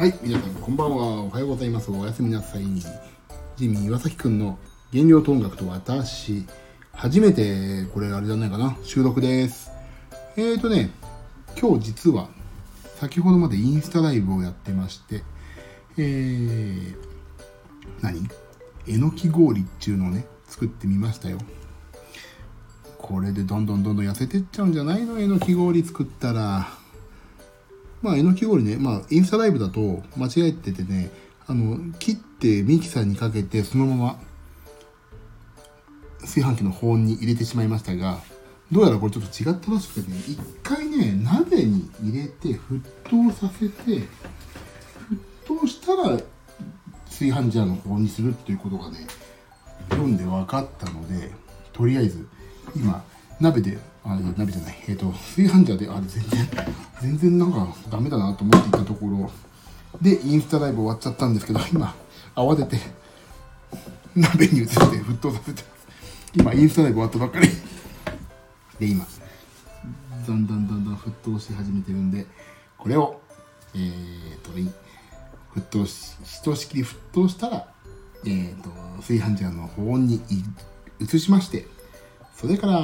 はい、皆さんこんばんは。おはようございます。おやすみなさい。ジミー岩崎くんの原料と音楽と私、初めて、これあれじゃないかな、収録です。えーとね、今日実は、先ほどまでインスタライブをやってまして、えー、何？えのき氷っていうのをね、作ってみましたよ。これでどんどんどんどん痩せてっちゃうんじゃないの？えのき氷作ったら。まあ、えのき氷ね、まあ、インスタライブだと間違えててね、あの、切ってミキサーにかけてそのまま炊飯器の保温に入れてしまいましたが、どうやらこれちょっと違ったらしくてね、一回ね、鍋に入れて沸騰させて、沸騰したら炊飯ジャーの保温にするっていうことがね、読んで分かったので、とりあえず、今、鍋で、あれ、鍋じゃない、えっ、と、炊飯ジャーで、あれ全然、全然なんかダメだなと思っていたところ、で、インスタライブ終わっちゃったんですけど、今、慌てて、鍋に移して沸騰させて。今、インスタライブ終わったばっかり。で、今、だんだんだんだん沸騰し始めてるんで、これを、えーと、沸騰し、ひとしきり沸騰したら、えーと、炊飯ジャーの保温に移しまして、それから、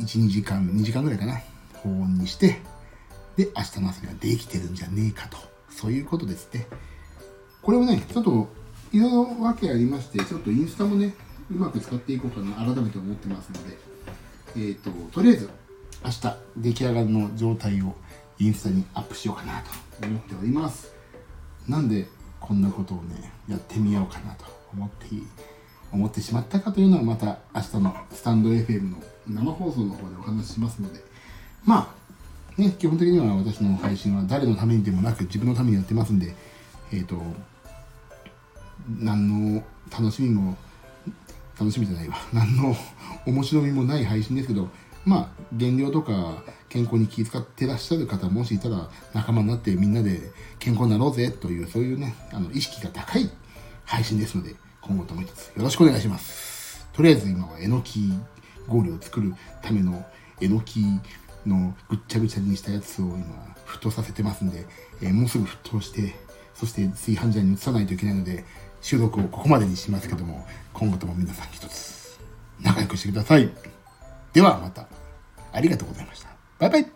1、2時間、2時間ぐらいかな、保温にして、で、明日の朝にはできてるんじゃねえかと。そういうことですね。これをね、ちょっと、いろいろ訳ありまして、ちょっとインスタもね、うまく使っていこうかな、改めて思ってますので、えっ、と、とりあえず、明日、出来上がりの状態をインスタにアップしようかなと思っております。なんで、こんなことをね、やってみようかなと思ってい思ってしまったかというのはまた明日のスタンド FM の生放送の方でお話ししますので。まあね基本的には私の配信は誰のためにでもなく自分のためにやってますんでえっ、と何の楽しみも楽しみじゃないわ。何の面白みもない配信ですけどまあ減量とか健康に気遣ってらっしゃる方もしいたら仲間になってみんなで健康になろうぜというそういうねあの意識が高い配信ですので今後とも一つよろしくお願いします。とりあえず今はえのき氷を作るためのえのきのぐっちゃぐちゃにしたやつを今沸騰させてますんで、えーもうすぐ沸騰してそして炊飯ジャーに移さないといけないので収録をここまでにしますけども今後とも皆さん一つ仲良くしてください。ではまた。ありがとうございました。バイバイ。